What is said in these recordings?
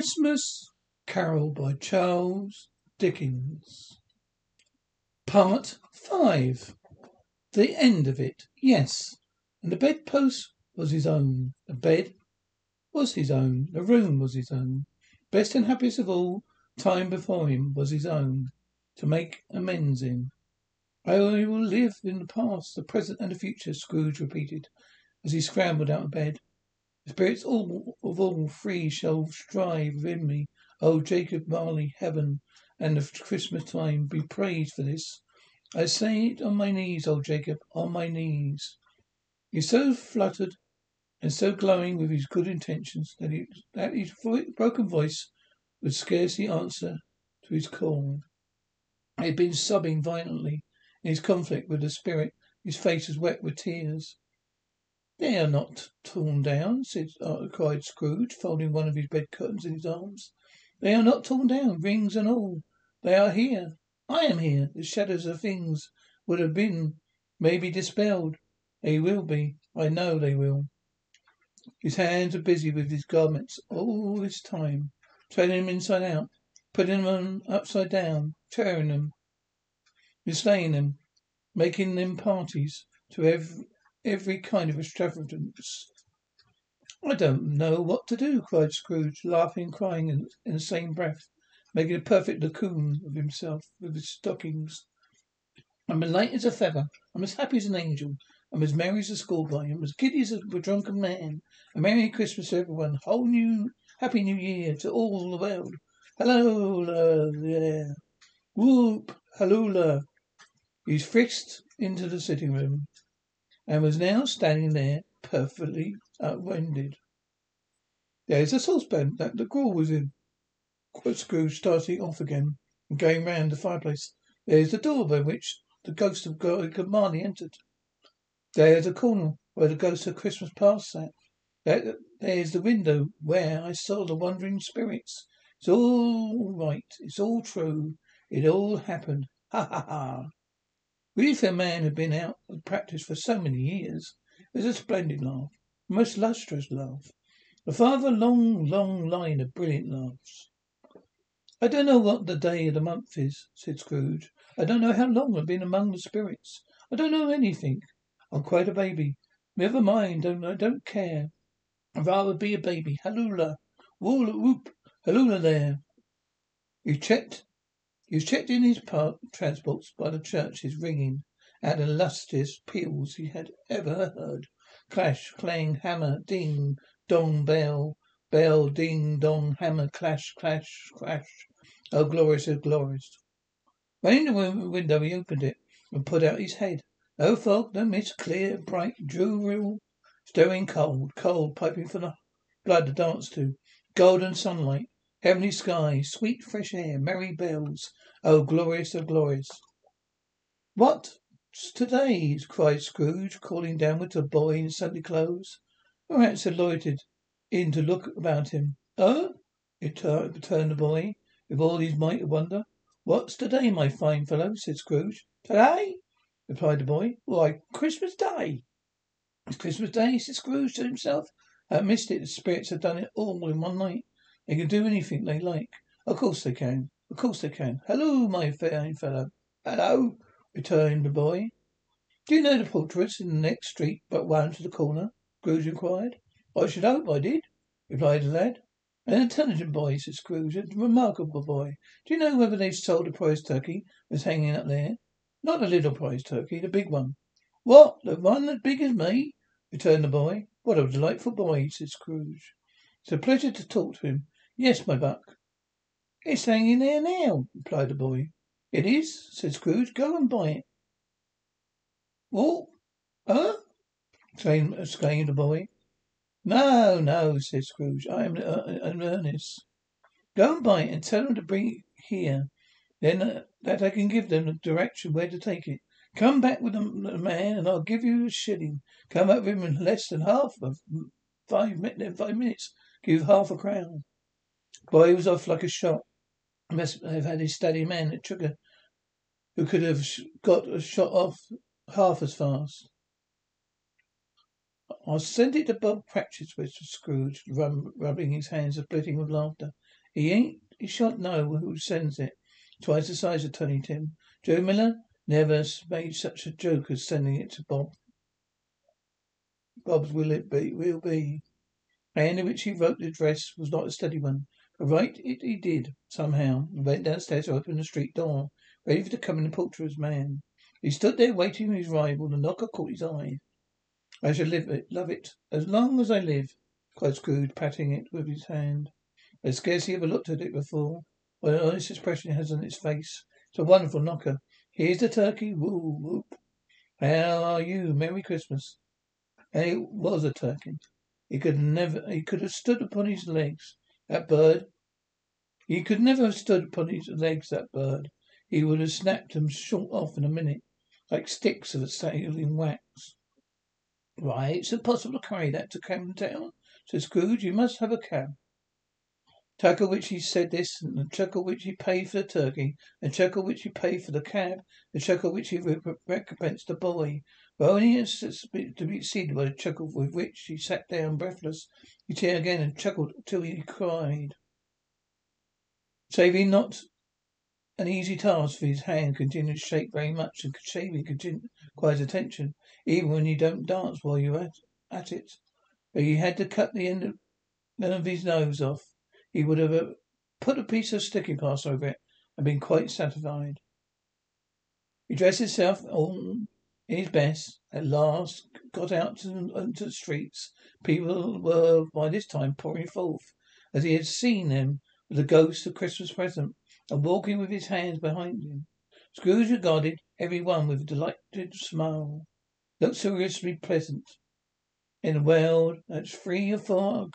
Christmas Carol by Charles Dickens. Part 5. The end of it, yes. And the bedpost was his own. The bed was his own. The room was his own. Best and happiest of all time before him was his own to make amends in. I will live in the past, the present, and the future, Scrooge repeated as he scrambled out of bed. The spirits all of all three shall strive within me. O Jacob Marley, heaven and the Christmas time, be praised for this. I say it on my knees, old Jacob, on my knees. He He's so fluttered and so glowing with his good intentions that, he, that his broken voice would scarcely answer to his call. He had been sobbing violently in his conflict with the spirit. His face was wet with tears. They are not torn down, said, uh, cried Scrooge, folding one of his bed curtains in his arms. They are not torn down, rings and all. They are here. I am here. The shadows of things would have been may be dispelled. They will be. I know they will. His hands were busy with his garments all this time, turning them inside out, putting them upside down, tearing them, mislaying them, making them parties to every every kind of extravagance. I don't know what to do, cried Scrooge, laughing and crying in, in the same breath, making a perfect Laocoön of himself with his stockings. I'm as light as a feather. I'm as happy as an angel. I'm as merry as a schoolboy. I'm as giddy as a drunken man. A Merry Christmas to everyone. Whole new, Happy New Year to all the world. Hello there. Whoop, halloola. He's frisked into the sitting room and was now standing there perfectly uh, upended. There's the saucepan that the gruel was in. Scrooge, starting off again and going round the fireplace. There's the door by which the ghost of Marley entered. There's the corner where the ghost of Christmas past sat. There's the window where I saw the wandering spirits. It's all right. It's all true. It all happened. Ha ha ha. Really for a man who'd been out of practice for so many years, it was a splendid laugh, a most lustrous laugh. The father long, long line of brilliant laughs. I don't know what the day of the month is, said Scrooge. I don't know how long I've been among the spirits. I don't know anything. I'm quite a baby. Never mind, don't I don't care. I'd rather be a baby. Halloola. Whoop, halloola there. You checked he was checked in his park transports by the churches ringing out the lustiest peals he had ever heard. Clash, clang, hammer, ding, dong, bell, bell, ding, dong, hammer, clash, clash, crash. Oh, glorious, oh, glorious. Running to the window, he opened it and put out his head. No fog, no mist, clear, bright, jovial, stirring cold, cold, piping from the blood to dance to. Golden sunlight, Heavenly sky, sweet fresh air, merry bells. Oh, glorious, oh, glorious. What's today? cried Scrooge, calling downward to a boy in Sunday clothes. Morantz had loitered in to look about him. Oh? returned the boy, with all his might of wonder. What's today, my fine fellow? said Scrooge. Today? replied the boy. Why, Christmas Day. It's Christmas Day, said Scrooge to himself. I missed it. The spirits have done it all in one night. They can do anything they like. Of course they can. Of course they can. Hello, my fine fellow. Hello, returned the boy. Do you know the Poulterer's in the next street but one to the corner? Scrooge inquired. I should hope I did, replied the lad. An intelligent boy, said Scrooge. A remarkable boy. Do you know whether they've sold a prize turkey that's hanging up there? Not the little prize turkey, the big one. What? The one as big as me? returned the boy. What a delightful boy, said Scrooge. It's a pleasure to talk to him. Yes, my buck. It's hanging there now, replied the boy. It is, said Scrooge. Go and buy it. What? Huh? exclaimed, the boy. No, no, said Scrooge. I am uh, in earnest. Go and buy it and tell them to bring it here. Then uh, that I can give them the direction where to take it. Come back with the man and I'll give you a shilling. Come back with him in less than half of five, five minutes. Give half a crown. Boy he was off like a shot. Must have had his steady man that took a, who could have got a shot off half as fast. I'll send it to Bob Cratchit, whispered Scrooge, rub, rubbing his hands and splitting with laughter. He ain't, he shan't know who sends it. Twice the size of Tiny Tim. Joe Miller never made such a joke as sending it to Bob. Bob's will it be, will be. The in which he wrote the address was not a steady one. Write it he did, somehow. He went downstairs to open the street door, ready for the coming of Poulterer's man. He stood there waiting for his rival. The knocker caught his eye. I shall live it, love it, as long as I live, cried Scrooge, patting it with his hand. I scarcely ever looked at it before. What an honest expression it has on its face. It's a wonderful knocker. Here's the turkey. Woo, whoop. How are you? Merry Christmas. And it was a turkey. He could never, he could have stood upon his legs. That bird. He could never have stood upon his legs, that bird. He would have snapped them short off in a minute, like sticks of a sailing wax. Why, it's impossible to carry that to Camden Town, said Scrooge. You must have a cab. Chuckle which he said this, and the chuckle which he paid for the turkey, and chuckle which he paid for the cab, the chuckle which he recompensed the boy, were only to be exceeded by the chuckle with which he sat down breathless, He chair again, and chuckled till he cried. Saving not an easy task, for his hand continued to shake very much, and could shaving requires attention, even when you don't dance while you're at, at it. But he had to cut the end of, end of his nose off. He would have uh, put a piece of sticking plaster over it and been quite satisfied. He dressed himself all in his best, at last got out to, into the streets. People were by this time pouring forth, as he had seen them with the ghost of Christmas present and walking with his hands behind him. Scrooge regarded every one with a delighted smile. Looked seriously pleasant in a world that's free of fog.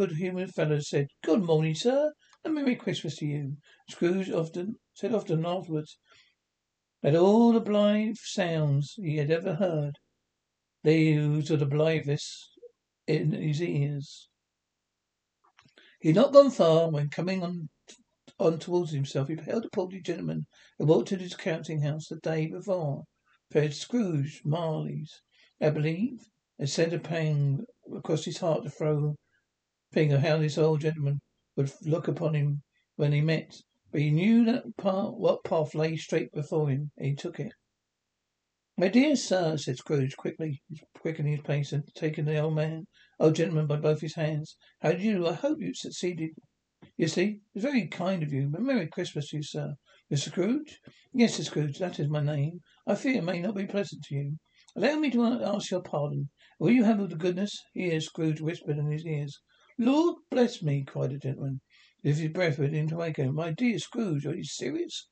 Good humoured fellow said, Good morning, sir, and Merry Christmas to you. Scrooge often said often afterwards that all the blithe sounds he had ever heard, those were the blithest in his ears. He had not gone far when coming on on towards himself, he beheld a portly gentleman who walked into his counting house the day before. Fred Scrooge Marley's, I believe, and sent a pang across his heart to throw thing of how this old gentleman would look upon him when he met. But he knew that what path lay straight before him, and he took it. My dear sir, said Scrooge quickly, quickening his pace and taking the old man, old gentleman by both his hands. How do you do? I hope you succeeded you see, it's very kind of you, but Merry Christmas to you, sir. Mr. Scrooge? Yes, Mr. Scrooge, that is my name. I fear it may not be pleasant to you. Allow me to ask your pardon. Will you have the goodness? Here, Scrooge whispered in his ears. Lord bless me, cried the gentleman, as his breath went into echo. My dear Scrooge, are you serious?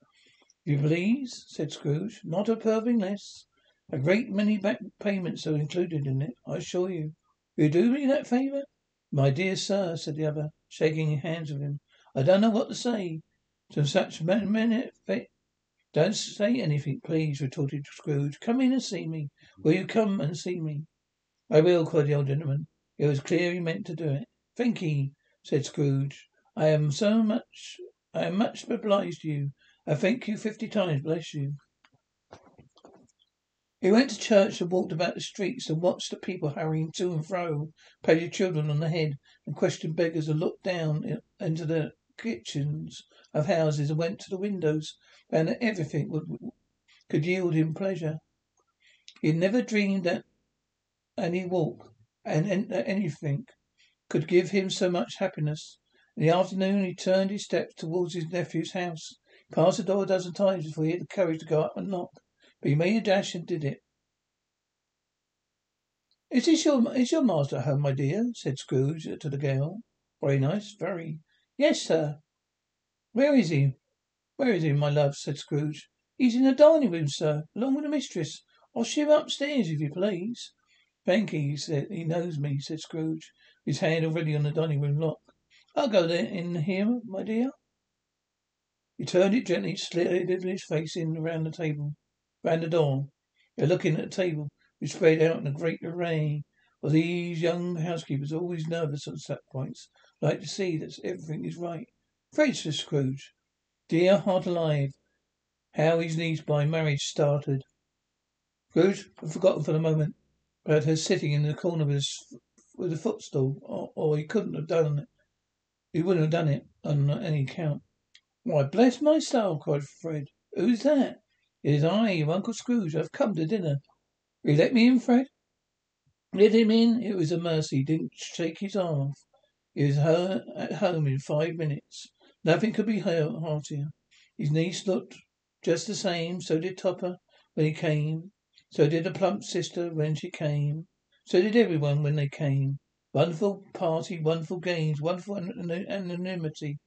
If you please, said Scrooge, not a farthing less. A great many back payments are included in it, I assure you. Will you do me that favour? My dear sir, said the other, shaking hands with him, I don't know what to say to such men. men eh, don't say anything, please, retorted Scrooge. Come in and see me. Will you come and see me? I will, cried the old gentleman. It was clear he meant to do it. Thank ye, said Scrooge. I am so much, I am much obliged to you. I thank you fifty times, bless you. He went to church and walked about the streets and watched the people hurrying to and fro, patted children on the head and questioned beggars and looked down into the kitchens of houses and went to the windows, found that everything would, could yield him pleasure. He had never dreamed that any walk and that anything could give him so much happiness. In the afternoon he turned his steps towards his nephew's house. He passed the door a dozen times before he had the courage to go up and knock. But he made a dash and did it. Is this your is your master at home, my dear?" said Scrooge to the girl. "Very nice, very." "Yes, sir." "Where is he? Where is he, my love?" said Scrooge. "He's in the dining room, sir, along with the mistress. I'll show him upstairs, if you please." "Thank you, He said he knows me," said Scrooge, his hand already on the dining room lock. "I'll go there in here, my dear." He turned it gently, slid his face in around the table round the door. They're looking at the table, which spread out in a great array. For these young housekeepers, always nervous on such points, like to see that everything is right. Said Scrooge. Dear heart alive, how his niece by marriage started. Scrooge had forgotten for the moment about her sitting in the corner with a, with a footstool, or, or he couldn't have done it. He wouldn't have done it on any account. Why, bless my soul, cried Fred. Who's that? It is I, your Uncle Scrooge. I've come to dinner. You let me in, Fred? Let him in. It was a mercy. He didn't shake his arm off. He was at home in five minutes. Nothing could be heartier. His niece looked just the same. So did Topper when he came. So did the plump sister when she came. So did everyone when they came. Wonderful party, wonderful games, wonderful anonymity,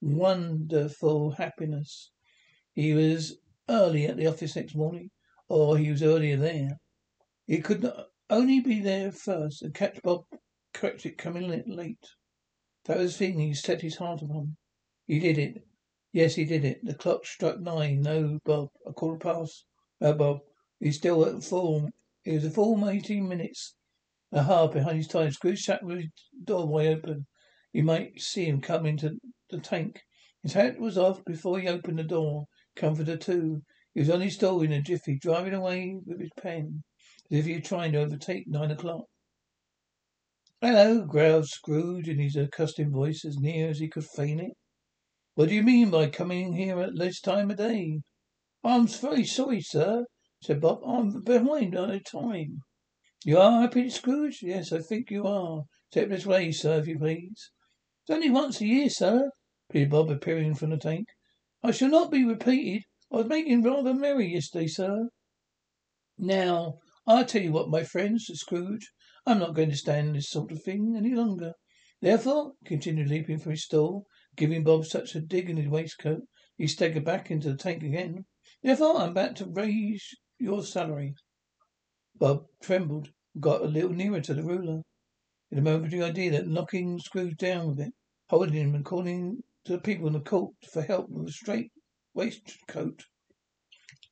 wonderful happiness. He was early at the office next morning, or he was earlier there. He could only be there first and catch Bob Cratchit coming late. That was the thing he set his heart upon. He did it. Yes, he did it. The clock struck nine. No, Bob. A quarter past. No, Bob. He's still at full. It was a full eighteen minutes. A half behind his time. Scrooge sat with his door wide open. He might see him come into the tank. His hat was off before he opened the door. Comforter too. He was on his stool in a jiffy, driving away with his pen, as if he were trying to overtake nine o'clock. Hello, growled Scrooge in his accustomed voice, as near as he could feign it. What do you mean by coming here at this time of day? I'm very sorry, sir, said Bob. I'm behind on time. You are happy, Scrooge? Yes, I think you are. Step this way, sir, if you please. It's only once a year, sir, pleaded Bob, appearing from the tank. I shall not be repeated. I was making rather merry yesterday, sir. Now, I'll tell you what, my friends, said Scrooge. I'm not going to stand this sort of thing any longer. Therefore, continued leaping from his stool, giving Bob such a dig in his waistcoat, he staggered back into the tank again. Therefore, I'm about to raise your salary. Bob trembled got a little nearer to the ruler. In a momentary idea that knocking Scrooge down with it, holding him and calling to the people in the court for help with a straight waistcoat.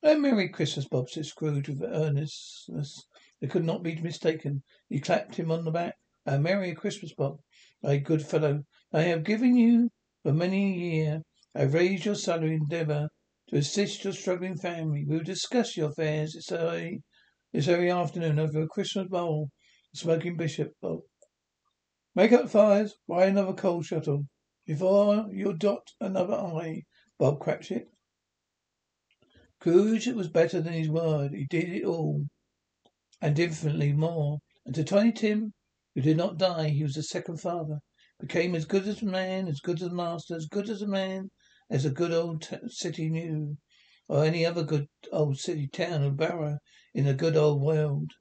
Oh, Merry Christmas, Bob, said Scrooge with earnestness that could not be mistaken. He clapped him on the back. Oh, Merry Christmas, Bob. My good fellow, I have given you for many a year. I raised your salary endeavour to assist your struggling family. We will discuss your affairs this very, this very afternoon over a Christmas bowl. Smoking Bishop, Bob. Make up fires. Ride another coal shuttle. Before you dot another I, Bob Cratchit. Scrooge was better than his word. He did it all, and infinitely more. And to Tiny Tim, who did not die, he was a second father. Became as good as a man, as good as a master, as good as a man as a good old t- city knew, or any other good old city, town, or borough in the good old world.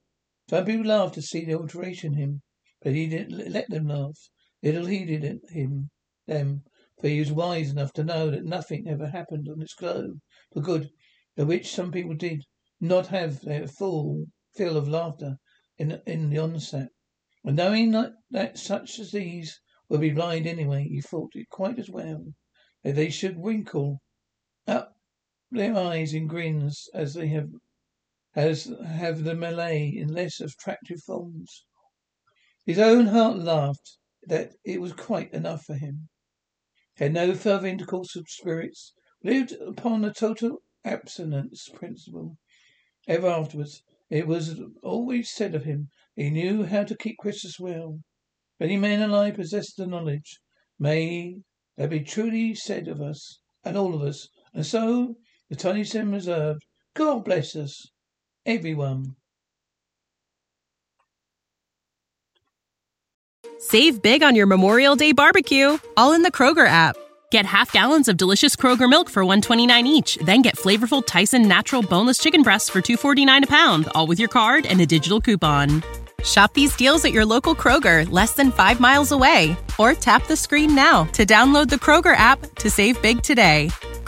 Some people laughed to see the alteration in him, but he didn't let them laugh. Little heeded him them, for he was wise enough to know that nothing ever happened on this globe for good, the which some people did not have their full fill of laughter in in the onset. And knowing that, that such as these would be blind anyway, he thought it quite as well that they should winkle up their eyes in grins as they have as have the Malay in less attractive forms. His own heart laughed that it was quite enough for him. Had no further intercourse with spirits, lived upon a total abstinence principle. Ever afterwards, it was always said of him, he knew how to keep Christmas well. Many men alive possess the knowledge, may that be truly said of us, and all of us. And so, the tiny Tim observed, God bless us, everyone. Save big on your Memorial Day barbecue, all in the Kroger app. Get half gallons of delicious Kroger milk for 129 each, then get flavorful Tyson natural boneless chicken breasts for 249 a pound, all with your card and a digital coupon. Shop these deals at your local Kroger, less than 5 miles away, or tap the screen now to download the Kroger app to save big today.